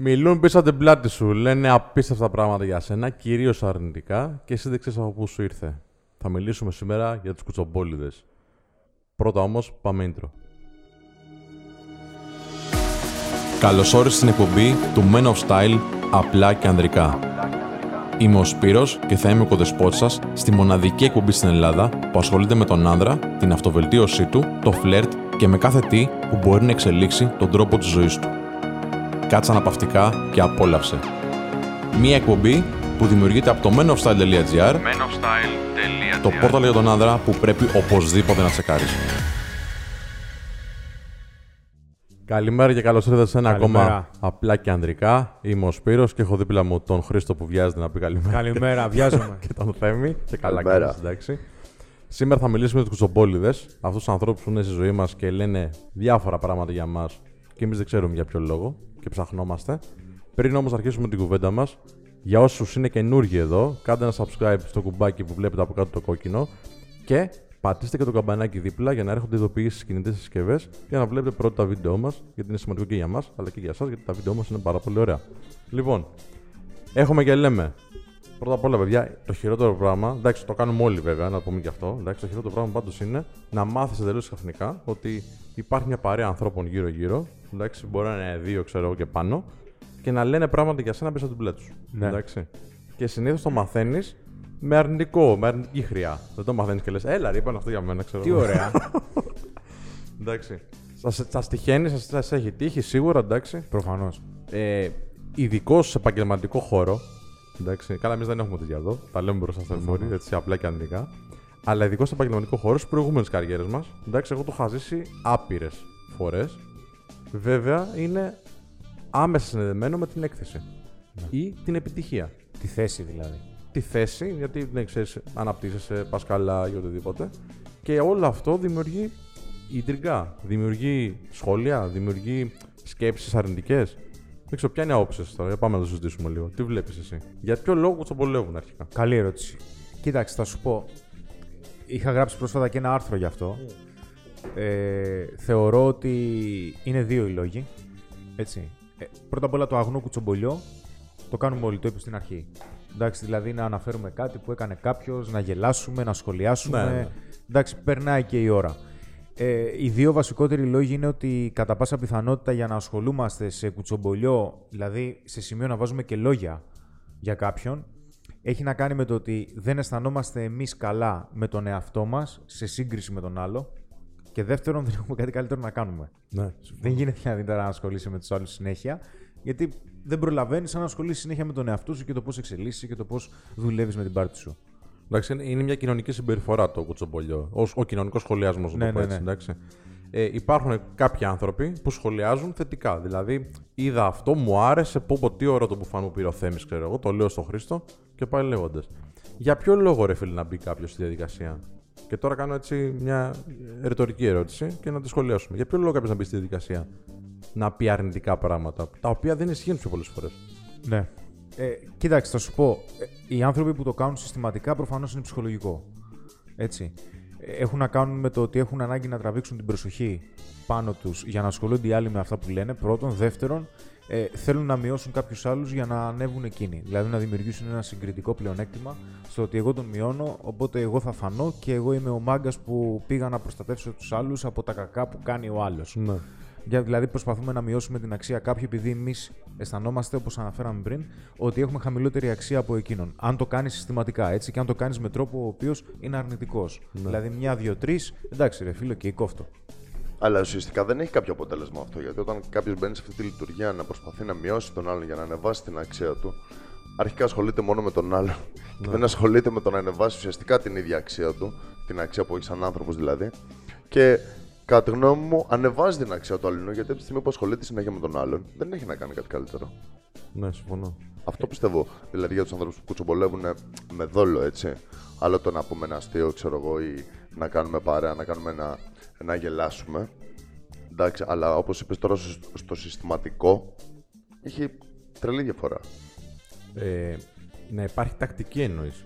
Μιλούν πίσω από την πλάτη σου, λένε απίστευτα πράγματα για σένα, κυρίως αρνητικά, και εσύ δεν ξέρεις από πού σου ήρθε. Θα μιλήσουμε σήμερα για τους κουτσομπόλιδες. Πρώτα όμως, πάμε intro. Καλώς όρισες στην εκπομπή του Men of Style απλά και ανδρικά. Είμαι ο Σπύρος και θα είμαι ο κοδεσπότης σας στη μοναδική εκπομπή στην Ελλάδα που ασχολείται με τον άνδρα, την αυτοβελτίωσή του, το φλερτ και με κάθε τι που μπορεί να εξελίξει τον τρόπο της ζωής του. Κάτσε αναπαυτικά και απόλαυσε. Μία εκπομπή που δημιουργείται από το menofstyle.gr το πόρταλ για τον άνδρα που πρέπει οπωσδήποτε να τσεκάρεις. Καλημέρα και καλώς ήρθατε σε ένα Καλημέρα. ακόμα απλά και ανδρικά. Είμαι ο Σπύρος και έχω δίπλα μου τον Χρήστο που βιάζεται να πει καλημέρα. Καλημέρα, βιάζομαι. και τον Θέμη. Και καλά Καλημέρα. κάνεις, εντάξει. Σήμερα θα μιλήσουμε για τους κουτσομπόλιδε, αυτούς τους ανθρώπους που είναι στη ζωή μας και λένε διάφορα πράγματα για μας και εμείς δεν ξέρουμε για ποιο λόγο και ψαχνόμαστε. Πριν όμως αρχίσουμε την κουβέντα μας, για όσους είναι καινούργοι εδώ, κάντε ένα subscribe στο κουμπάκι που βλέπετε από κάτω το κόκκινο και πατήστε και το καμπανάκι δίπλα για να έρχονται ειδοποιήσεις στις κινητές συσκευές για να βλέπετε πρώτα τα βίντεο μας, γιατί είναι σημαντικό και για μας, αλλά και για εσά, γιατί τα βίντεο μας είναι πάρα πολύ ωραία. Λοιπόν, έχουμε και λέμε. Πρώτα απ' όλα, παιδιά, το χειρότερο πράγμα, εντάξει, το κάνουμε όλοι βέβαια, να πούμε και αυτό. Εντάξει, το χειρότερο πράγμα πάντως είναι να μάθεις εντελώς ξαφνικά ότι υπάρχει μια παρέα ανθρώπων γύρω-γύρω. Εντάξει, μπορεί να είναι δύο, ξέρω εγώ και πάνω, και να λένε πράγματα για σένα πίσω από την πλάτη σου. Ναι. Εντάξει. Και συνήθως το μαθαίνεις με αρνητικό, με αρνητική χρειά. Δεν το μαθαίνεις και λες, Έλα, ρε, είπαν αυτό για μένα, ξέρω Τι εγώ». ωραία. Εντάξει. Σας τυχαίνει, σας έχει τύχει σίγουρα, εντάξει. Προφανώς. Ε, Ειδικό σε επαγγελματικό χώρο. Εντάξει, καλά, εμείς δεν έχουμε τέτοια εδώ. Τα λέμε μπροστά στα μόρι, έτσι απλά και ανδρικά. Αλλά ειδικό σε επαγγελματικό χώρο, στις προηγούμενες καριέρες μας, εντάξει, εγώ το είχα ζήσει άπειρες φορές. Βέβαια, είναι άμεσα συνδεδεμένο με την έκθεση ή την επιτυχία. Τη θέση δηλαδή. Τη θέση, γιατί δεν ξέρεις, αναπτύσσεσαι, πας καλά ή οτιδήποτε. Και όλο αυτό δημιουργεί ιντριγκά. Δημιουργεί σχόλια, δημιουργεί σκέψεις αρνητικές. Δεν ξέρω, ποια είναι η άποψη σας τώρα. Για πάμε να το συζητήσουμε λίγο. Τι βλέπεις εσύ; Για ποιο λόγο κουτσομπολεύουν αρχικά; Καλή ερώτηση. Κοίταξε, θα σου πω. Είχα γράψει πρόσφατα και ένα άρθρο γι' αυτό. Ε, θεωρώ ότι είναι δύο οι λόγοι. Έτσι. Ε, πρώτα απ' όλα το αγνό κουτσομπολιό το κάνουμε όλοι, το είπε στην αρχή. Εντάξει, δηλαδή να αναφέρουμε κάτι που έκανε κάποιος, να γελάσουμε, να σχολιάσουμε. Ναι, ναι. Εντάξει, περνάει και η ώρα. Ε, οι δύο βασικότεροι λόγοι είναι ότι κατά πάσα πιθανότητα για να ασχολούμαστε σε κουτσομπολιό, δηλαδή σε σημείο να βάζουμε και λόγια για κάποιον, έχει να κάνει με το ότι δεν αισθανόμαστε εμείς καλά με τον εαυτό μας σε σύγκριση με τον άλλο και δεύτερον δεν έχουμε κάτι καλύτερο να κάνουμε. Ναι. Δεν γίνεται δηλαδή τώρα να ασχολείσαι με τους άλλους συνέχεια γιατί δεν προλαβαίνεις αν ασχολείσαι συνέχεια με τον εαυτό σου και το πώς εξελίσσεσαι και το πώς δουλεύεις με την πάρτη σου. Εντάξει, είναι- είναι μια κοινωνική συμπεριφορά το κουτσομπολιό. Ο, ο κοινωνικός σχολιασμός, να Ναι, το πω ναι, έτσι. ναι. Εντάξει. Ε, υπάρχουν κάποιοι άνθρωποι που σχολιάζουν θετικά. Δηλαδή, είδα αυτό, μου άρεσε, πω πω τι ωραίο το μπουφάν μου πήρε ο Θέμης, ξέρω εγώ, το λέω στον Χρήστο και πάει λέγοντας. Για ποιο λόγο ρε φίλε να μπει κάποιος στη διαδικασία; Και τώρα κάνω έτσι μια ρητορική ερώτηση και να τη σχολιάσουμε. Για ποιο λόγο κάποιος να μπει στη διαδικασία; Να πει αρνητικά πράγματα, τα οποία δεν ισχύουν πιο πολλές φορές. Ναι. Ε, κοίταξε, θα σου πω. ε, Οι άνθρωποι που το κάνουν συστηματικά προφανώς είναι ψυχολογικό. Έτσι. Ε, Έχουν να κάνουν με το ότι έχουν ανάγκη να τραβήξουν την προσοχή πάνω τους για να ασχολούνται οι άλλοι με αυτά που λένε. Πρώτον. Δεύτερον, ε, θέλουν να μειώσουν κάποιους άλλους για να ανέβουν εκείνοι. Δηλαδή να δημιουργήσουν ένα συγκριτικό πλεονέκτημα στο ότι εγώ τον μειώνω, οπότε εγώ θα φανώ και εγώ είμαι ο μάγκας που πήγα να προστατεύσω τους άλλους από τα κακά που κάνει ο άλλος. Ναι. Για, δηλαδή, προσπαθούμε να μειώσουμε την αξία κάποιου επειδή εμείς αισθανόμαστε, όπως αναφέραμε πριν, ότι έχουμε χαμηλότερη αξία από εκείνον. Αν το κάνεις συστηματικά έτσι και αν το κάνεις με τρόπο ο οποίος είναι αρνητικός. Δηλαδή, μια, δύο, τρεις, εντάξει, ρε φίλο, και η κόφτο. Αλλά ουσιαστικά δεν έχει κάποιο αποτέλεσμα αυτό. Γιατί όταν κάποιος μπαίνει σε αυτή τη λειτουργία να προσπαθεί να μειώσει τον άλλον για να ανεβάσει την αξία του, αρχικά ασχολείται μόνο με τον άλλον και δεν ασχολείται με το να ανεβάσει ουσιαστικά την ίδια αξία του, την αξία που έχει σαν άνθρωπος δηλαδή. Και κατά τη γνώμη μου, ανεβάζει την αξία του άλλου γιατί από τη στιγμή που ασχολείται συνέχεια με τον άλλον, δεν έχει να κάνει κάτι καλύτερο. ναι, συμφωνώ. Αυτό πιστεύω. Δηλαδή για τους ανθρώπους που κουτσομπολεύουν με δόλο, έτσι. Άλλο το να πούμε ένα αστείο, ξέρω εγώ, ή να κάνουμε παρέα, να κάνουμε να, να γελάσουμε. Εντάξει, αλλά όπως είπες τώρα στο, στο συστηματικό, έχει τρελή διαφορά. Ε, να υπάρχει τακτική εννοείς.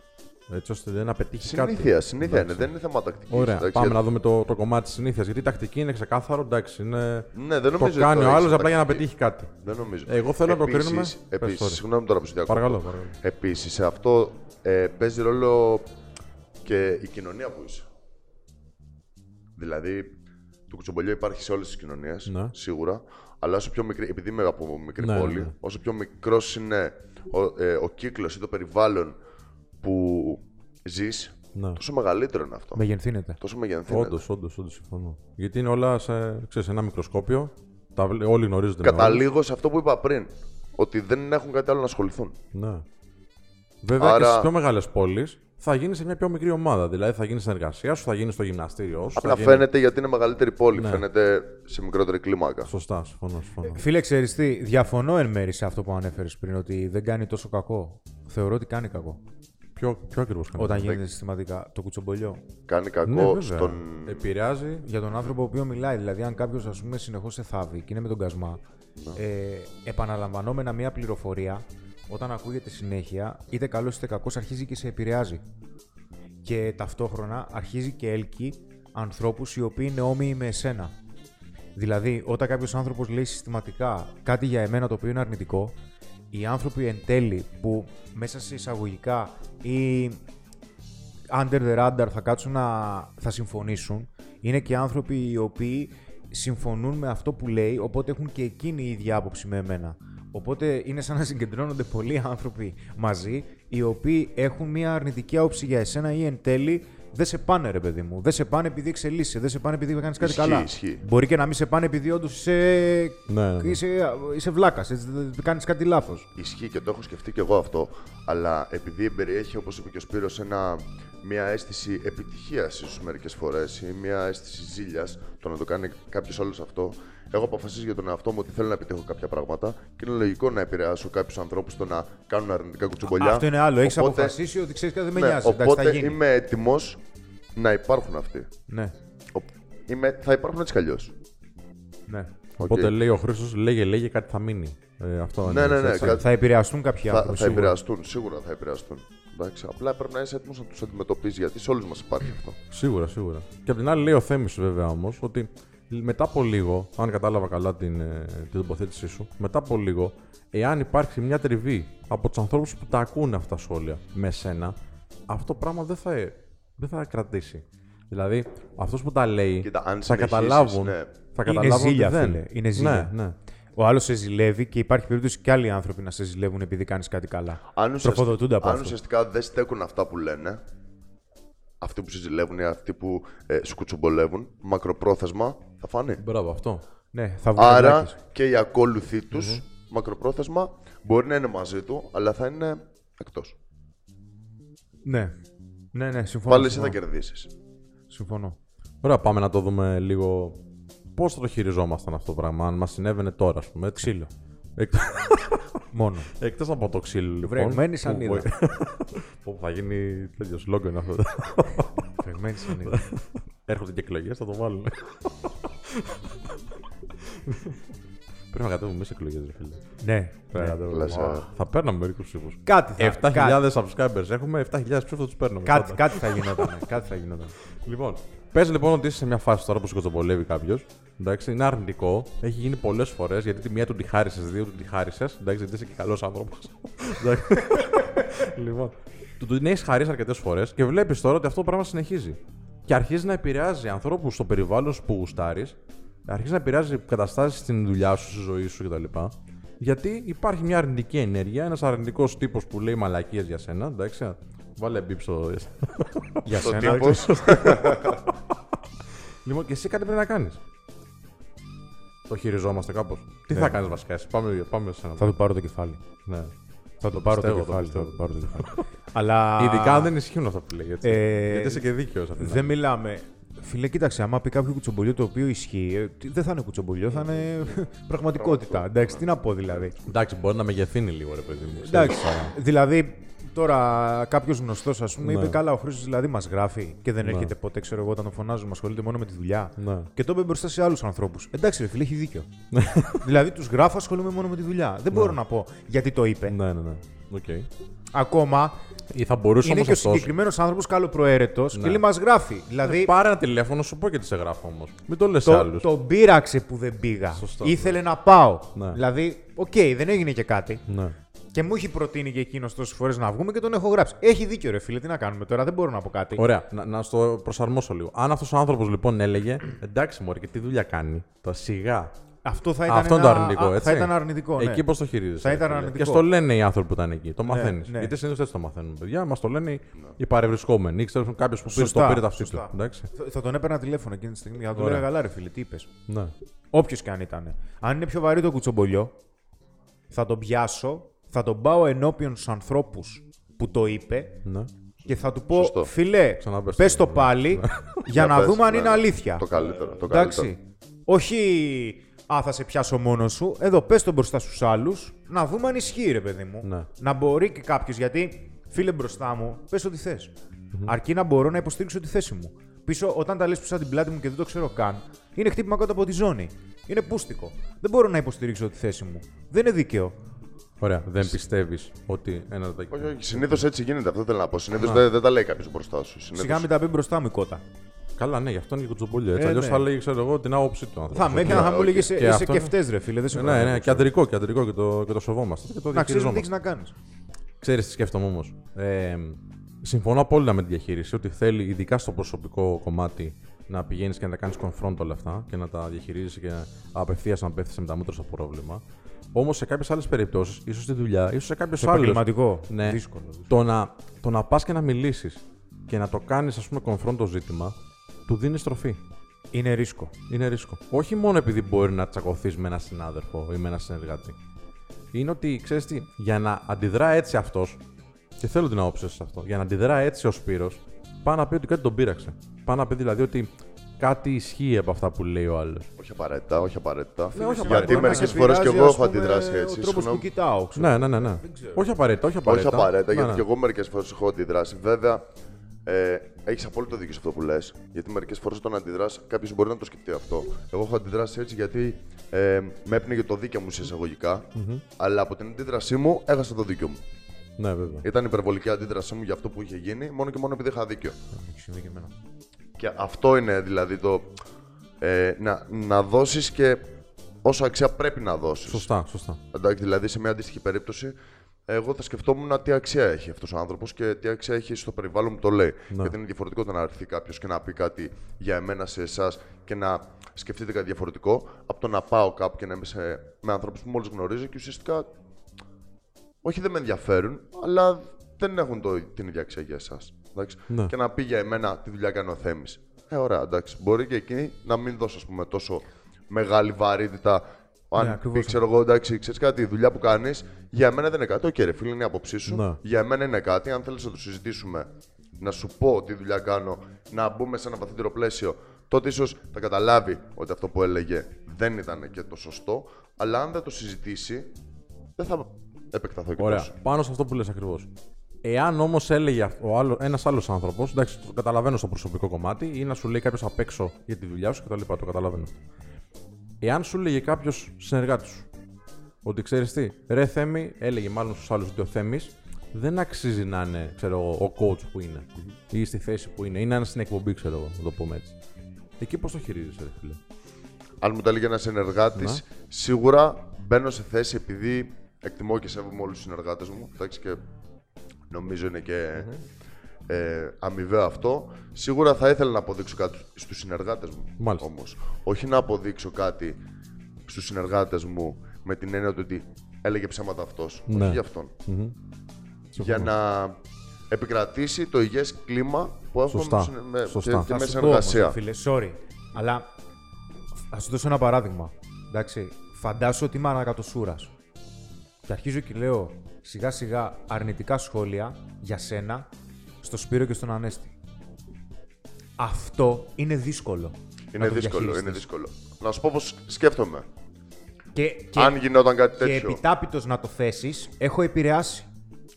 Έτσι ώστε να πετύχει κάτι. Συνήθεια, συνήθεια είναι, Εντάξει. δεν είναι θέμα τακτικής. Ωραία. Πάμε να δούμε το, το κομμάτι της συνήθειας. Γιατί η τακτική είναι ξεκάθαρο. Εντάξει, είναι... Ναι, δεν το νομίζω κάνει ότι ο το άλλος έχεις απλά για να τακτική. πετύχει κάτι. Δεν νομίζω. Εγώ θέλω να το κρίνουμε. Πες, Επίση, sorry. συγγνώμη τώρα που σε διακόπτω. Παρακαλώ, παρακαλώ. Επίσης, σε αυτό ε, παίζει ρόλο και η κοινωνία που είσαι. Δηλαδή, το κουτσομπολιό υπάρχει σε όλες τις κοινωνίες, Ναι. σίγουρα. Αλλά όσο πιο μικρή, επειδή είμαι από μικρή Ναι, πόλη, ναι, ναι. όσο πιο μικρός είναι ο, ε, ο κύκλος ή το περιβάλλον που ζεις, Ναι. τόσο μεγαλύτερο είναι αυτό. Μεγενθύνεται. Τόσο μεγενθύνεται. Όντως, όντως, όντως συμφωνώ. Γιατί είναι όλα σε ξέρεις, ένα μικροσκόπιο. Τα, βλέ- όλοι γνωρίζονται. με όλους. Καταλήγω σε αυτό που είπα πριν. Ότι δεν έχουν κάτι άλλο να ασχοληθούν. Ναι. Βέβαια και Άρα- στις πιο μεγάλες πόλεις θα γίνεις σε μια πιο μικρή ομάδα. Δηλαδή θα γίνεις στην εργασία σου, θα γίνεις στο γυμναστήριό σου. Απλά θα γίνει... φαίνεται γιατί είναι μεγαλύτερη πόλη. Ναι. Φαίνεται σε μικρότερη κλίμακα. Σωστά, συμφωνώ. συμφωνώ. Φίλε, ξέρεις τι, διαφωνώ εν μέρη σε αυτό που ανέφερες πριν, ότι δεν κάνει τόσο κακό. Θεωρώ ότι κάνει κακό. Ποιο, ποιο ακριβώς κάνει. Όταν γίνεται συστηματικά το κουτσομπολιό. Κάνει κακό Ναι, βέβαια. στον. Επηρεάζει. Για τον άνθρωπο ο οποίος μιλάει. Δηλαδή, αν κάποιος ας πούμε συνεχώς σε θάβει και είναι με τον κασμά, Ναι. ε, επαναλαμβανόμενα μία πληροφορία, όταν ακούγεται συνέχεια, είτε καλός είτε κακός, αρχίζει και σε επηρεάζει. Και ταυτόχρονα αρχίζει και έλκει ανθρώπους οι οποίοι είναι όμοιοι με εσένα. Δηλαδή, όταν κάποιος άνθρωπος λέει συστηματικά κάτι για εμένα το οποίο είναι αρνητικό, οι άνθρωποι εν τέλει που μέσα σε εισαγωγικά ή under the radar θα κάτσουν να θα συμφωνήσουν, είναι και άνθρωποι οι οποίοι συμφωνούν με αυτό που λέει, οπότε έχουν και εκείνη η ίδια άποψη με εμένα. Οπότε είναι σαν να συγκεντρώνονται πολλοί άνθρωποι μαζί, οι οποίοι έχουν μια αρνητική άποψη για εσένα ή εν τέλει δεν σε πάνε, ρε παιδί μου. Δεν σε πάνε επειδή εξελίσσεσαι, δεν σε πάνε επειδή κάνει κάτι Ισχύει, καλά. ισχύει. Μπορεί και να μην σε πάνε επειδή όντως είσαι, Ναι, ναι, ναι. είσαι, είσαι βλάκας, δεν κάνεις κάτι λάθος. Ισχύει και το έχω σκεφτεί και εγώ αυτό. Αλλά επειδή περιέχει, όπως είπε και ο Σπύρος, ένα, μια αίσθηση επιτυχίας ίσως μερικές φορές ή μια αίσθηση ζήλιας, το να το κάνει κάποιος άλλος αυτό. Έχω αποφασίσει για τον εαυτό μου ότι θέλω να επιτύχω κάποια πράγματα και είναι λογικό να επηρεάσω κάποιους ανθρώπους στο να κάνουν αρνητικά κουτσομπολιά. Αυτό είναι άλλο. Έχεις Οπότε- αποφασίσει ότι ξέρεις κάτι δεν με Ναι, νοιάζει. Εντάξει, οπότε θα γίνει. είμαι έτοιμος να υπάρχουν αυτοί. Ναι, Ο- Είμαι, θα υπάρχουν έτσι κι αλλιώς. ναι. Οπότε Οκ. λέει ο Χρήστος, λέγε, λέγε κάτι θα μείνει. Ε, αυτό Ναι, είναι, ναι, ναι, έτσι. κάτι- Θα επηρεαστούν κάποιοι Θα, άνθρωποι. θα σίγουρα. επηρεαστούν, σίγουρα θα επηρεαστούν. Εντάξει, απλά πρέπει να είσαι έτοιμος να τους αντιμετωπίσει γιατί σε όλους μας υπάρχει αυτό. Σίγουρα, σίγουρα. Και απ' την άλλη λέει ο Θέμης βέβαια όμως ότι μετά από λίγο, αν κατάλαβα καλά την, ε, την τοποθέτησή σου, μετά από λίγο, εάν υπάρξει μια τριβή από τους ανθρώπους που τα ακούνε αυτά τα σχόλια με σένα, αυτό το πράγμα δεν θα, ε, δεν θα κρατήσει. Δηλαδή, αυτός που τα λέει Κοίτα, αν θα συνεχίσεις, καταλάβουν. ναι. Θα Είναι καταλάβουν ζήλια, ότι δεν. φίλε. Είναι ζήλια. Ναι, ναι. Ο άλλος σε ζηλεύει και υπάρχει περίπτωση και άλλοι άνθρωποι να σε ζηλεύουν επειδή κάνεις κάτι καλά. Αν, ουσιαστικά- Τροφοδοτούνται από αν αυτό. ουσιαστικά δεν στέκουν αυτά που λένε, αυτοί που σε ζηλεύουν ή αυτοί που ε, σου κουτσομπολεύουν, μακροπρόθεσμα θα φανεί. Μπράβο, αυτό. Ναι, θα βγουν Άρα βλάκες. και οι ακόλουθοί τους, μακροπρόθεσμα, μπορεί να είναι μαζί του, αλλά θα είναι εκτός. Ναι. Ναι, ναι, συμφωνώ. Πάλι εσύ θα συμφωνώ. κερδίσεις. συμφωνώ. Ωραία, πάμε να το δούμε λίγο. Πώς θα το χειριζόμασταν αυτό το πράγμα, αν μας συνέβαινε τώρα, ας πούμε. Έτσι. Ξύλο. Εκ... Μόνο. Εκτός από το ξύλο, λοιπόν. Βρεγμένη που- σανίδα. Που θα γίνει τέτοιο σλόγκαν αυτό. Βρεγμένη σανίδα. Έρχονται και εκλογές, θα το βάλουμε. Πρέπει να κατέβουμε μέσα εκλογές, ρε φίλε. ναι. Πρέπει να ναι. κατέβουμε. Λες, Α, ε. Θα παίρναμε μερικούς ψήφους. Κάτι θα, 7.000 subscribers έχουμε, 7.000 ψήφους θα τους παίρνουμε. κάτι, πάντα. κάτι θα γινόταν. κάτι θα γινόταν. Λοιπόν, πες λοιπόν ότι είσαι σε μια φάση τώρα που σου κοτσομπολεύει κάποιος. Εντάξει, είναι αρνητικό. Έχει γίνει πολλές φορές γιατί τη μία του τη χάρισες, δύο του τη χάρισες. Εντάξει, γιατί είσαι και καλός άνθρωπος. λοιπόν, του την έχεις χαρίσει αρκετές φορές και βλέπεις τώρα ότι αυτό το πράγμα συνεχίζει. Και αρχίζει να επηρεάζει ανθρώπους στο περιβάλλον σου που γουστάρεις, αρχίζει να επηρεάζει καταστάσεις στην δουλειά σου, στη ζωή σου κτλ. Γιατί υπάρχει μια αρνητική ενέργεια, ένας αρνητικός τύπος που λέει μαλακίες για σένα. Εντάξει, βάλε μπίπ στο. Για Το σένα. τύπος. Λοιπόν, και εσύ κάτι πρέπει να κάνεις. Το χειριζόμαστε κάπως. Τι Ναι. θα κάνεις βασικά, εσύ. Πάμε, πάμε σε ένα. Θα του πάρω το κεφάλι. Ναι. Θα το πάρω το πιστεύω, το κεφάλι. Θα πιστεύω. το πάρω το κεφάλι. Αλλά. Ειδικά αν δεν ισχύουν αυτά που λέγεται. Ε, Γιατί είσαι και δίκαιος αυτή. Δεν μιλάμε. Φίλε, κοίταξε, άμα πει κάποιο κουτσομπολιό το οποίο ισχύει, ε, τι- δεν θα είναι κουτσομπολιό, θα είναι πραγματικότητα. Εντάξει, τι να πω δηλαδή. Εντάξει, μπορεί να μεγεθύνει λίγο, ρε παιδί μου. Εντάξει, δηλαδή τώρα κάποιος γνωστός, ας πούμε, Ναι. είπε καλά, ο Χρήστος δηλαδή μας γράφει και δεν Ναι. έρχεται ποτέ, ξέρω εγώ, όταν τον φωνάζουμε, ασχολείται μόνο με τη δουλειά. Ναι. Και το είπε μπροστά σε άλλους ανθρώπους. Εντάξει, ρε φίλε, έχει δίκιο. δηλαδή τους γράφω, ασχολούμαι μόνο με τη δουλειά. Δεν μπορώ να πω γιατί το είπε. Ναι, ναι, ναι. Οκ. Ακόμα Ή θα μπορούσε είναι όμως και ο αυτός. συγκεκριμένος άνθρωπος καλοπροαίρετος και Ναι. λέει μας γράφει. Δηλαδή Πάρε ένα τηλέφωνο, σου πω και τι σε γράφω όμως. Μην το λες σε το, άλλους. τον πείραξε που δεν πήγα. Σωστό. Ήθελε να πάω. Ναι. Δηλαδή, οκ, δεν έγινε και κάτι. Ναι. Και μου έχει προτείνει και εκείνος τόσες φορές να βγούμε και τον έχω γράψει. Έχει δίκιο, ρε φίλε, τι να κάνουμε τώρα, δεν μπορώ να πω κάτι. Ωραία, να, να στο προσαρμόσω λίγο. Αν αυτός ο άνθρωπος λοιπόν έλεγε, εντάξει, Μωρή, και τι δουλειά κάνει. Το σιγά. Αυτό θα ήταν, Αυτό είναι το ένα- αρνητικό, α, έτσι. Θα ήταν αρνητικό. Ναι. Εκεί πώς το χειρίζεσαι. Θα ρε ήταν φίλε. αρνητικό. Και στο λένε οι άνθρωποι που ήταν εκεί. Το μαθαίνεις. ναι. Γιατί συνήθως έτσι το μαθαίνουν, παιδιά. Μας το λένε οι παρευρισκόμενοι. Ή ξέρουν κάποιος που πήρε, Σωστά, το πήρε ταυτί του. σωστά. Εντάξει. Θα, θα τον έπαιρνα τηλέφωνο εκείνη τη στιγμή. Θα του Ωραία. έλεγα, καλά, ρε φίλε, τι είπες. Ναι. Όποιος και αν ήταν. Αν είναι πιο βαρύ το κουτσομπολιό, θα τον πιάσω, θα τον πάω ενώπιον στους ανθρώπους που το είπε ναι. και θα του πω, Σωστό. φιλέ, Ξαναπες πες το. το πάλι για Για να πες, δούμε αν ναι, είναι ναι. αλήθεια. Το καλύτερο. Το Εντάξει. καλύτερο. Όχι, α, θα σε πιάσω μόνος σου. Εδώ πες το μπροστά στους άλλους, να δούμε αν ισχύει, ρε παιδί μου. Ναι. Να μπορεί και κάποιος, γιατί φίλε μπροστά μου, πες ό,τι θες. Αρκεί να μπορώ να υποστήριξω τη θέση μου. Πίσω, όταν τα λες πίσω από την πλάτη μου και δεν το ξέρω καν, είναι χτύπημα κάτω από τη ζώνη. Είναι πούστικο. Δεν μπορώ να υποστηρίξω τη θέση μου. Δεν είναι δίκαιο. Ωραία. Δεν πιστεύεις ότι ένα λεπτάκι. Όχι, όχι. Συνήθως έτσι γίνεται. Αυτό θέλω να πω. Συνήθως δεν, δεν τα λέει κάποιος μπροστά σου. Συνήθως... Σιγά μην τα πει μπροστά μου η κότα. Καλά, ναι, γι' αυτό είναι και κουτσομπολιό. Έτσι. Ε, Αλλιώς ναι. θα λέει, ξέρω εγώ, την άποψή του. άνθρωπος. Θα με έπιανα, θα μου όχι. έλεγε είσαι, Και είσαι αυτό- και φταίς, ρε φίλε. Δεν σε Ναι, βγάζω ναι, έξω. κεντρικό, κεντρικό και το, και το σεβόμαστε. Και το Να ξέρεις τι έχεις διαχειριζόμαστε. να κάνεις. Ξέρεις τι σκέφτομαι όμως. Ε, συμφωνώ απόλυτα με τη διαχείριση ότι θέλει, ειδικά στο προσωπικό κομμάτι, να πηγαίνεις και να τα κάνεις confront όλα αυτά και να τα διαχειρίζεσαι και απευθείας να πέφτεις με τα μούτρα στο πρόβλημα. Όμως σε κάποιες άλλες περιπτώσεις, ίσως στη δουλειά, ίσως σε κάποιες Σε άλλε. επαγγελματικό. Ναι, Δύσκολο. δύσκολο. το να, το να πας και να μιλήσεις και να το κάνεις, ας πούμε, confront το ζήτημα, του δίνεις τροφή. Είναι ρίσκο. Είναι ρίσκο. Όχι μόνο επειδή μπορεί να τσακωθείς με έναν συνάδελφο ή με έναν συνεργάτη. Είναι ότι, ξέρεις τι, για να αντιδρά έτσι αυτός, και θέλω την άποψή σου σε αυτό, για να αντιδρά έτσι ο Σπύρος, πάει να πει ότι κάτι τον πείραξε. Πάει να πει δηλαδή ότι κάτι ισχύει από αυτά που λέει ο άλλος. Όχι απαραίτητα, όχι απαραίτητα. Ναι, όχι Γιατί απαραίτητα. μερικές φορές και εγώ έχω αντιδράσει Ο έτσι. τρόπο που Συγγνώμη. κοιτάω. ξέρω. Ναι, ναι, ναι. ναι. Όχι απαραίτητα, όχι Όχι απαραίτητα. απαραίτητα, Ναι, γιατί ναι. και εγώ μερικές φορές έχω αντιδράσει. Βέβαια, ε, έχεις απόλυτο δίκιο σε αυτό που λες. Γιατί μερικές φορές όταν αντιδράς, κάποιος μπορεί να το σκεφτεί αυτό. Εγώ έχω αντιδράσει έτσι γιατί ε, με έπνιγε το δίκαιο μου σε εισαγωγικά, αλλά από την αντίδρασή μου έχασα το δίκιο μου. Ναι, βέβαια. Ήταν υπερβολική αντίδρασή μου για αυτό που είχε γίνει, μόνο και μόνο επειδή είχα δίκιο. Έχει συμβεί και εμένα. Και αυτό είναι δηλαδή το. Ε, να, να δώσεις και όσο αξία πρέπει να δώσεις. Σωστά, σωστά. Εντάξει, δηλαδή σε μια αντίστοιχη περίπτωση, εγώ θα σκεφτόμουν τι αξία έχει αυτός ο άνθρωπος και τι αξία έχει στο περιβάλλον που το λέει. Γιατί είναι διαφορετικό το να έρθει κάποιος και να πει κάτι για εμένα σε εσάς και να σκεφτείτε κάτι διαφορετικό, από το να πάω κάπου και να είμαι σε, με ανθρώπους που μόλις γνωρίζω και ουσιαστικά. Όχι, δεν με ενδιαφέρουν, αλλά δεν έχουν το, την ίδια αξία για εσάς. Ναι. Και να πει για εμένα τι δουλειά κάνει ο Θέμης. Ε, ωραία, εντάξει. Μπορεί και εκεί να μην δώσω ας πούμε, τόσο μεγάλη βαρύτητα. Αν Ναι, πει, ακριβώς. ξέρω εγώ, εντάξει, ξέρεις κάτι, η δουλειά που κάνεις, για μένα δεν είναι κάτι. Οκ, ρε φίλε, είναι η άποψή σου. Ναι. Για μένα είναι κάτι. Αν θέλεις να το συζητήσουμε, να σου πω τι δουλειά κάνω, να μπούμε σε ένα βαθύτερο πλαίσιο, τότε ίσως θα καταλάβει ότι αυτό που έλεγε δεν ήταν και το σωστό. Αλλά αν δεν το συζητήσει, δεν θα επεκταθώ και Ωραία. τόσο. Πάνω σε αυτό που λες ακριβώς. Εάν όμως έλεγε ο άλλο, ένας άλλος άνθρωπος, εντάξει, το καταλαβαίνω στο προσωπικό κομμάτι, ή να σου λέει κάποιος απ' έξω για τη δουλειά σου κτλ. Το καταλαβαίνω. Εάν σου έλεγε κάποιος συνεργάτης σου ότι ξέρεις τι, ρε Θέμη, έλεγε μάλλον στους άλλους ότι ο Θέμης δεν αξίζει να είναι ξέρω, εγώ, ο coach που είναι ή στη θέση που είναι, ή να είναι στην εκπομπή, ξέρω εγώ, να το πούμε έτσι. Εκεί πώς το χειρίζεσαι, ρε φίλε; Αν μου τα έλεγε ένας συνεργάτης, Ναι. σίγουρα μπαίνω σε θέση επειδή εκτιμώ και σέβομαι όλους τους συνεργάτες μου. Εντάξει, και νομίζω είναι και ε, αμοιβαίο αυτό. Σίγουρα θα ήθελα να αποδείξω κάτι στους συνεργάτες μου. Μάλιστα. Όμως. Όχι να αποδείξω κάτι στους συνεργάτες μου με την έννοια του ότι έλεγε ψέματα αυτός. Ναι. Όχι για αυτόν. Για να επικρατήσει το υγιές κλίμα που έχουμε Σωστά. με, συνε- με, Σωστά. και- και Θα με σου πω όμως, συνεργασία. ρε φίλε, sorry. Αλλά θα σου δώσω ένα παράδειγμα. Εντάξει, φαντάσου ότι είμαι ανακατοσούρας. Και αρχίζω και λέω σιγά σιγά αρνητικά σχόλια για σένα στο Σπύρο και στον Ανέστη. Αυτό είναι δύσκολο. Είναι να το δύσκολο, είναι διαχειριστείς. δύσκολο. Να σου πω πώς σκέφτομαι. Και, και, Αν γινόταν κάτι και τέτοιο. επιτάπητος να το θέσεις, έχω επηρεάσει.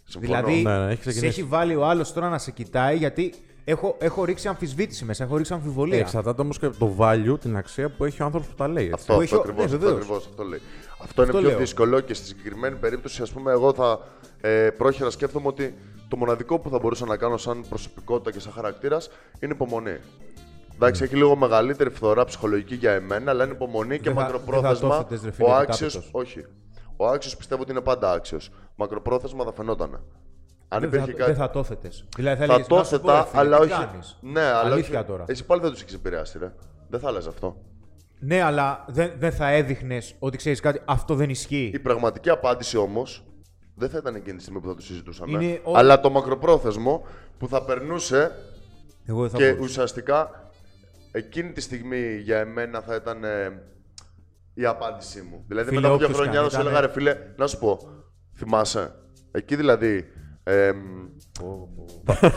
Συμφωνώ. Δηλαδή, Ναι, ναι, έχεις σε ξεκινήσει. έχει βάλει ο άλλος τώρα να σε κοιτάει γιατί έχω, έχω ρίξει αμφισβήτηση μέσα, έχω ρίξει αμφιβολία. Εξαρτάται όμως και από το value, την αξία που έχει ο άνθρωπος που τα λέει. Έτσι. Αυτό, Που αυτό έχει ο- ακριβώς, ναι, αυτό βεβαίως. ακριβώς, αυτό λέει. Αυτό είναι Αυτό πιο λέω. δύσκολο και στη συγκεκριμένη περίπτωση, ας πούμε, εγώ θα ε, πρόχειρα σκέφτομαι ότι το μοναδικό που θα μπορούσα να κάνω σαν προσωπικότητα και σαν χαρακτήρας είναι υπομονή. Εντάξει, έχει λίγο μεγαλύτερη φθορά ψυχολογική για εμένα, αλλά είναι υπομονή και Δεν θα- μακροπρόθεσμα. δεν θα το έφτετες, ρε φίλε, ο και άξιο. κάπιτος. Όχι. Ο άξιος πιστεύω ότι είναι πάντα άξιος. Μακροπρόθεσμα θα φαινόταν. Αν Δεν υπήρχε θα, κάτι. δεν θα το έθετες. Δηλαδή θα, Θα έλεγες, το «Να σου πω, ρε έθετα, φίλε, αλλά τι όχι. κάνεις». Ναι, αλλά Αλήθεια όχι. τώρα. Εσύ πάλι δεν τους έχεις επηρεάσει, ρε. Δεν θα άλλαζε αυτό. Ναι, αλλά δεν, δεν θα έδειχνες ότι ξέρεις κάτι, αυτό δεν ισχύει. Η πραγματική απάντηση όμως δεν θα ήταν εκείνη τη στιγμή που θα το συζητούσαμε. Είναι όλο- Αλλά το μακροπρόθεσμο που θα περνούσε Εγώ δεν θα και μπορούσα. ουσιαστικά εκείνη τη στιγμή για εμένα θα ήταν ε, η απάντησή μου. Δηλαδή Φίλε, μετά από δύο όποιος χρόνια κι αν θα σου ήταν- έλεγα ρε φίλε, να σου πω, θυμάσαι. Εκεί δηλαδή εμ,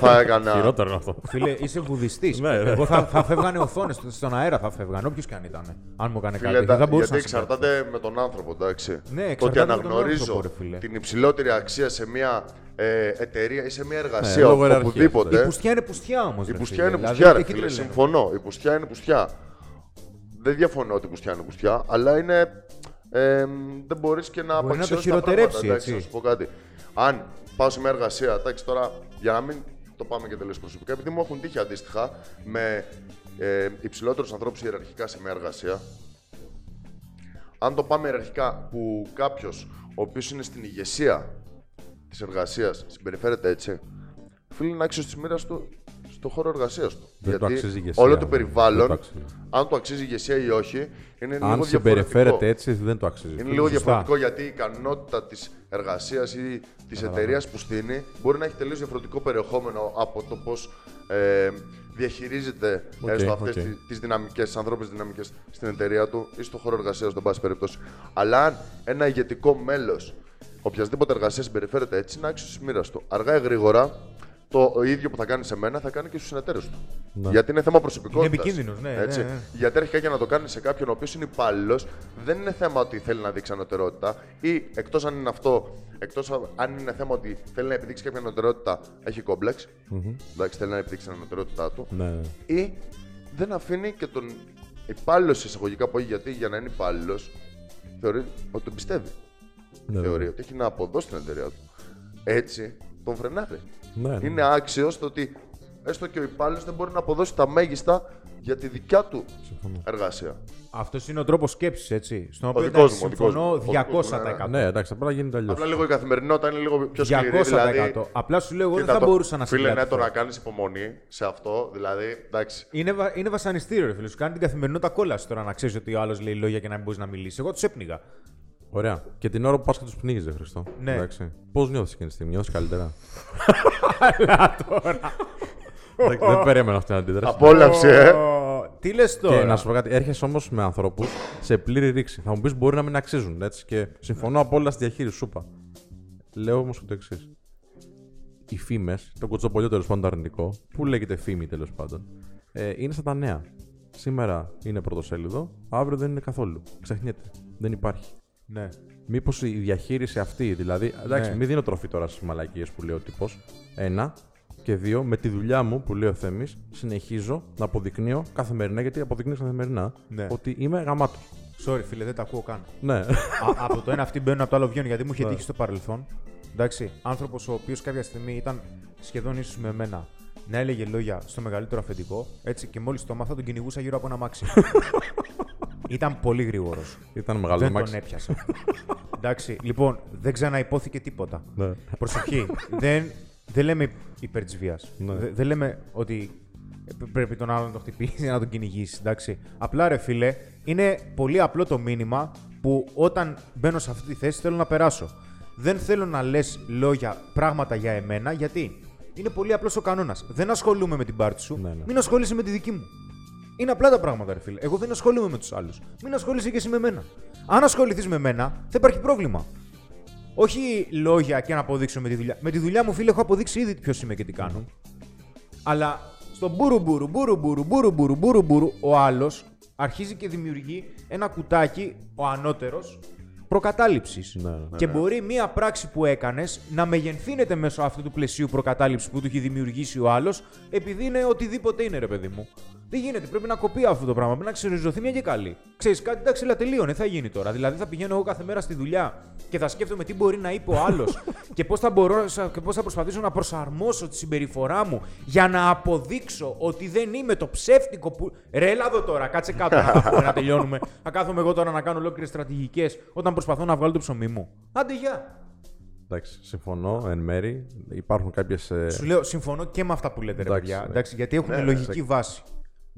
θα έκανα. Χειρότερο είναι αυτό. Φίλε, είσαι βουδιστής. Ναι, ναι. Εγώ θα, θα φεύγανε οθόνες στον αέρα, θα φεύγαν. Όποιος και αν ήταν. Αν μου έκανε Φίλε, κάτι. τα- Δεν θα μπορούσα γιατί να συμπαθήσω. εξαρτάται με τον άνθρωπο, εντάξει. Ναι, το ότι εξαρτάται με τον αναγνωρίζω άνθρωπο, ρε φίλε. την υψηλότερη αξία σε μια ε, εταιρεία ή σε μια εργασία, λόγω ιεραρχίας, οπουδήποτε. Η πουστιά είναι πουστιά όμως. Η πουστιά είναι πουστιά, ρε φίλε. Συμφωνώ. Η πουστιά είναι πουστιά. Δεν διαφωνώ ότι η πουστιά είναι πουστιά, αλλά είναι. Ε, δεν μπορείς και να Μπορεί να το απαξιώσεις τα χειροτερέψει, πράγματα, εντάξει, έτσι. Να σου πω κάτι. Αν πάω σε μια εργασία, εντάξει τώρα, για να μην το πάμε και τελείως προσωπικά, επειδή μου έχουν τύχει αντίστοιχα με ε, υψηλότερους ανθρώπους ιεραρχικά σε μια εργασία, αν το πάμε ιεραρχικά που κάποιος ο οποίος είναι στην ηγεσία της εργασίας συμπεριφέρεται έτσι, φίλε είναι άξιος της μοίρας του στο χώρο εργασίας του. Δεν το Γιατί αξίζει η ηγεσία, όλο το ναι. Δεν περιβάλλον, το αξίζει. αν το αξίζει η ηγεσία ή όχι, είναι λίγο Αν διαφορετικό. συμπεριφέρεται έτσι, δεν το αξίζει. Είναι λίγο Σωστά. διαφορετικό γιατί η ικανότητα της εργασίας ή της εταιρείας που στήνει μπορεί να έχει τελείως διαφορετικό περιεχόμενο από το πώς ε, διαχειρίζεται Οκ, έστω αυτές οκ. τις τις δυναμικές, τις ανθρώπινες δυναμικές στην εταιρεία του ή στο χώρο εργασίας του, εν πάση περιπτώσει. Αλλά αν ένα ηγετικό μέλος οποιασδήποτε εργασίας συμπεριφέρεται έτσι, είναι άξιος τη μοίρα του. Αργά ή γρήγορα, το ίδιο που θα κάνει σε μένα θα κάνει και στους συνεταίρους του. Γιατί είναι θέμα προσωπικότητας. Είναι επικίνδυνος, ναι, ναι, ναι. Γιατί αρχικά για να το κάνει σε κάποιον ο οποίος είναι υπάλληλος, δεν είναι θέμα ότι θέλει να δείξει ανωτερότητα ή εκτός αν είναι αυτό, εκτός αν είναι θέμα ότι θέλει να επιδείξει κάποια ανωτερότητα, έχει κόμπλεξ. Εντάξει, θέλει να επιδείξει την ανωτερότητά του. Ναι, ναι. Ή δεν αφήνει και τον υπάλληλο σε εισαγωγικά που έχει γιατί για να είναι υπάλληλος, θεωρεί ότι τον πιστεύει. Ναι, θεωρεί ναι. ότι έχει να αποδώσει την εταιρεία του. Έτσι τον φρενάρει. Ναι, ναι. Είναι άξιος στο ότι έστω και ο υπάλληλος δεν μπορεί να αποδώσει τα μέγιστα για τη δικιά του εργασία. Αυτός είναι ο τρόπος σκέψης, έτσι. Στον οποίο δικός εντάξει, μου, ο δικός συμφωνώ μου. Ο δικός μου, 200%. Ναι, εντάξει, απλά γίνεται αλλιώς. Απλά λίγο η καθημερινότητα είναι λίγο πιο σκληρή. 200%. Δηλαδή, Απλά σου λέω, εγώ δεν κοίτα θα το- μπορούσα να Φίλε, ναι, συγκρατηθώ. το να κάνεις υπομονή σε αυτό, δηλαδή, εντάξει. Είναι, βα... είναι βασανιστήριο, ρε φίλε. Σου κάνει την καθημερινότητα κόλαση τώρα να ξέρεις ότι ο άλλος λέει λόγια και να μην μπορείς να μιλήσεις. Εγώ τους έπνιγα. Ωραία. Και την ώρα που πα και τους πνίγει, δε Χριστό. Ναι. Πώς νιώθεις εκείνη τη στιγμή, νιώθεις καλύτερα; Αλλά τώρα. δεν περίμενα αυτή την αντίδραση. Απόλαυσε, ε. Ω, Τι λες τώρα; Και να σου πω κάτι, έρχεσαι όμως με ανθρώπους σε πλήρη ρήξη. Θα μου πεις μπορεί να μην αξίζουν έτσι. Και συμφωνώ απόλυτα στη διαχείριση, σου είπα. Λέω όμως το εξής. Οι φήμες, το κοτσοπολιό τέλος πάντων το αρνητικό, που λέγεται φήμη τέλος πάντων, ε, είναι σαν τα νέα. Σήμερα είναι πρωτοσέλιδο, αύριο δεν είναι καθόλου. Ξεχνιέται. Δεν υπάρχει. Ναι. Μήπως η διαχείριση αυτή, δηλαδή. Εντάξει, Ναι. μην δίνω τροφή τώρα στις μαλακίες που λέει ο τύπος. Ένα. Και δύο, με τη δουλειά μου που λέει ο Θέμης, συνεχίζω να αποδεικνύω καθημερινά, γιατί αποδεικνύω καθημερινά Ναι. ότι είμαι γαμάτο. Sorry, φίλε, δεν τα ακούω καν. Ναι. Α, από το ένα αυτοί μπαίνουν, από το άλλο βγαίνουν. Γιατί μου είχε Ναι. τύχει στο παρελθόν. Εντάξει, άνθρωπος ο οποίος κάποια στιγμή ήταν σχεδόν ίσως με εμένα να έλεγε λόγια στο μεγαλύτερο αφεντικό. Έτσι, και μόλις το μάθα τον κυνηγούσα γύρω από ένα μάξι. ήταν πολύ γρήγορος. Ήταν μεγάλο Δεν μάξι. τον έπιασα. Εντάξει, λοιπόν, δεν ξαναυπόθηκε τίποτα. Ναι. Προσοχή. δεν, δεν λέμε υπέρ της βίας. Ναι. δεν λέμε ότι πρέπει τον άλλον να το χτυπήσει να τον κυνηγήσει. Εντάξει. Απλά ρε φίλε, είναι πολύ απλό το μήνυμα που όταν μπαίνω σε αυτή τη θέση θέλω να περάσω. Δεν θέλω να λες λόγια, πράγματα για εμένα, γιατί είναι πολύ απλός ο κανόνας. Δεν ασχολούμαι με την πάρτι σου, Ναι, ναι. μην ασχολείσαι με τη δική μου. Είναι απλά τα πράγματα, ρε φίλε. Εγώ δεν ασχολούμαι με τους άλλους. Μην ασχολείσαι και εσύ με μένα. Αν ασχοληθείς με μένα, θα υπάρχει πρόβλημα. Όχι λόγια και να αποδείξω με τη δουλειά. Με τη δουλειά μου, φίλε, έχω αποδείξει ήδη ποιος είμαι και τι κάνω. Αλλά στο μπούρου μπούρου, μπούρου μπούρου, μπούρου μπούρου, μπούρου μπούρου, ο άλλος αρχίζει και δημιουργεί ένα κουτάκι, ο ανώτερος, προκατάληψης. Ναι, ναι, και μπορεί μία πράξη που έκανες να μεγεθύνεται μέσω αυτού του πλαισίου προκατάληψης που του έχει δημιουργήσει ο άλλος, επειδή είναι οτιδήποτε είναι, ρε παιδί μου. Δεν γίνεται. Πρέπει να κοπεί αυτό το πράγμα. Πρέπει να ξεριζωθεί μια και καλή. Ξέρεις κάτι, εντάξει, αλλά τελείωνε. Θα γίνει τώρα. Δηλαδή θα πηγαίνω εγώ κάθε μέρα στη δουλειά και θα σκέφτομαι τι μπορεί να είπε ο άλλος και πώς θα, μπορώ, και πώς θα προσπαθήσω να προσαρμόσω τη συμπεριφορά μου για να αποδείξω ότι δεν είμαι το ψεύτικο που. Ρε, έλα εδώ τώρα, κάτσε κάτω να, τα πούμε, να τελειώνουμε. Θα κάθομαι εγώ τώρα να κάνω ολόκληρες στρατηγικές όταν προσπαθώ να βγάλω το ψωμί μου. Άντε, γεια. Εντάξει, συμφωνώ εν μέρη. Υπάρχουν κάποιες. Σου λέω, συμφωνώ και με αυτά που λέτε, ρε Εντάξει, παιδιά. ναι. Εντάξει, γιατί έχουν Ναι, ναι, λογική βάση.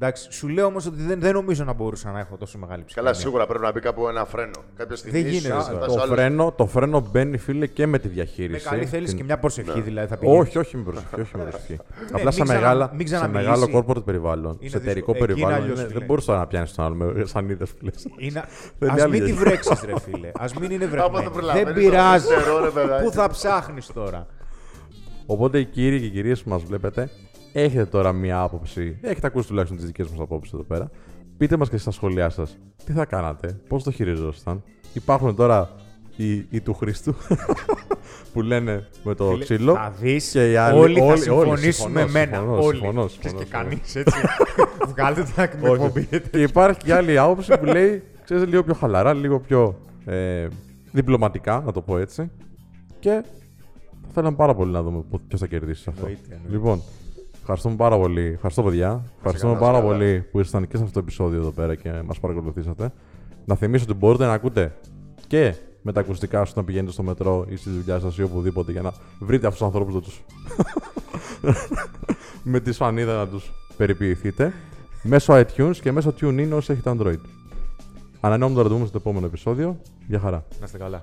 Εντάξει, σου λέω όμως ότι δεν, δεν νομίζω να μπορούσα να έχω τόσο μεγάλη ψυχή. Καλά, σίγουρα πρέπει να μπει κάπου ένα φρένο. Κάποια στιγμή. Δεν γίνεται, ίσως βέβαια. φτάσει Το ο άλλος- φρένο, το φρένο μπαίνει, φίλε, και με τη Με διαχείριση. καλή θέληση Την- και μια προσευχή δηλαδή θα πηγαίνει. Όχι, όχι με προσοχή. Όχι με προσοχή. Απλά μην σε, ξανα- μεγάλα, μην σε ξαναμιλήσει. μεγάλο corporate περιβάλλον, Είναι σε εταιρικό δύσκολο. Εκεί είναι περιβάλλον, αλλιώς, είναι- φίλε. δεν μπορούσε να πιάνεις τον άλλο με σανίδε που λε. Είναι... Θέλει Α άλλη μην τη διαχείριση. βρέξεις, ρε φίλε. Α μην είναι Άμα βρεγμένη. το προλαβαίνεις, Δεν το πειράζει. ξέρω, ρε παιδάκι. Πού θα ψάχνεις τώρα; Οπότε οι κύριοι και οι κυρίες που μας βλέπετε, έχετε τώρα μία άποψη. Έχετε ακούσει τουλάχιστον τις δικές μας απόψεις εδώ πέρα. Πείτε μας και στα σχόλιά σας τι θα κάνατε, πώς το χειριζόσασταν. Υπάρχουν τώρα οι, οι του Χρήστου που λένε με το Φίλε, ξύλο. Θα δεις. και οι άλλοι- Όλοι θα όλοι- συμφωνήσουν όλοι, με μένα. συμφωνώ, Όλοι. συμφωνώ, Ξέρεις συμφωνώ, και συμφωνώ. κανείς έτσι. Βγάλτε την άκρη με Όχι. εκπομπή. και υπάρχει και άλλη άποψη που λέει, ξέρεις, λίγο πιο χαλαρά, λίγο πιο ε, διπλωματικά, να το πω έτσι. Και θα θέλαμε πάρα πολύ να δούμε ποιος θα κερδίσει σε αυτό. Εννοείται, εννοείται. Λοιπόν, ευχαριστούμε πάρα πολύ. Ευχαριστώ, παιδιά. Ευχαριστούμε καλά, πάρα καλά. πολύ που ήσασταν και σε αυτό το επεισόδιο εδώ πέρα και μας παρακολουθήσατε. Να θυμίσω ότι μπορείτε να ακούτε και με τα ακουστικά σου να πηγαίνετε στο μετρό ή στη δουλειά σας ή οπουδήποτε για να βρείτε αυτούς τους ανθρώπους να του. με τη σφανίδα να τους περιποιηθείτε. Μέσω iTunes και μέσω TuneIn όσοι έχετε Android. Ανανεώνουμε το ραντεβού μας στο επόμενο επεισόδιο. Γεια χαρά. Να είστε καλά.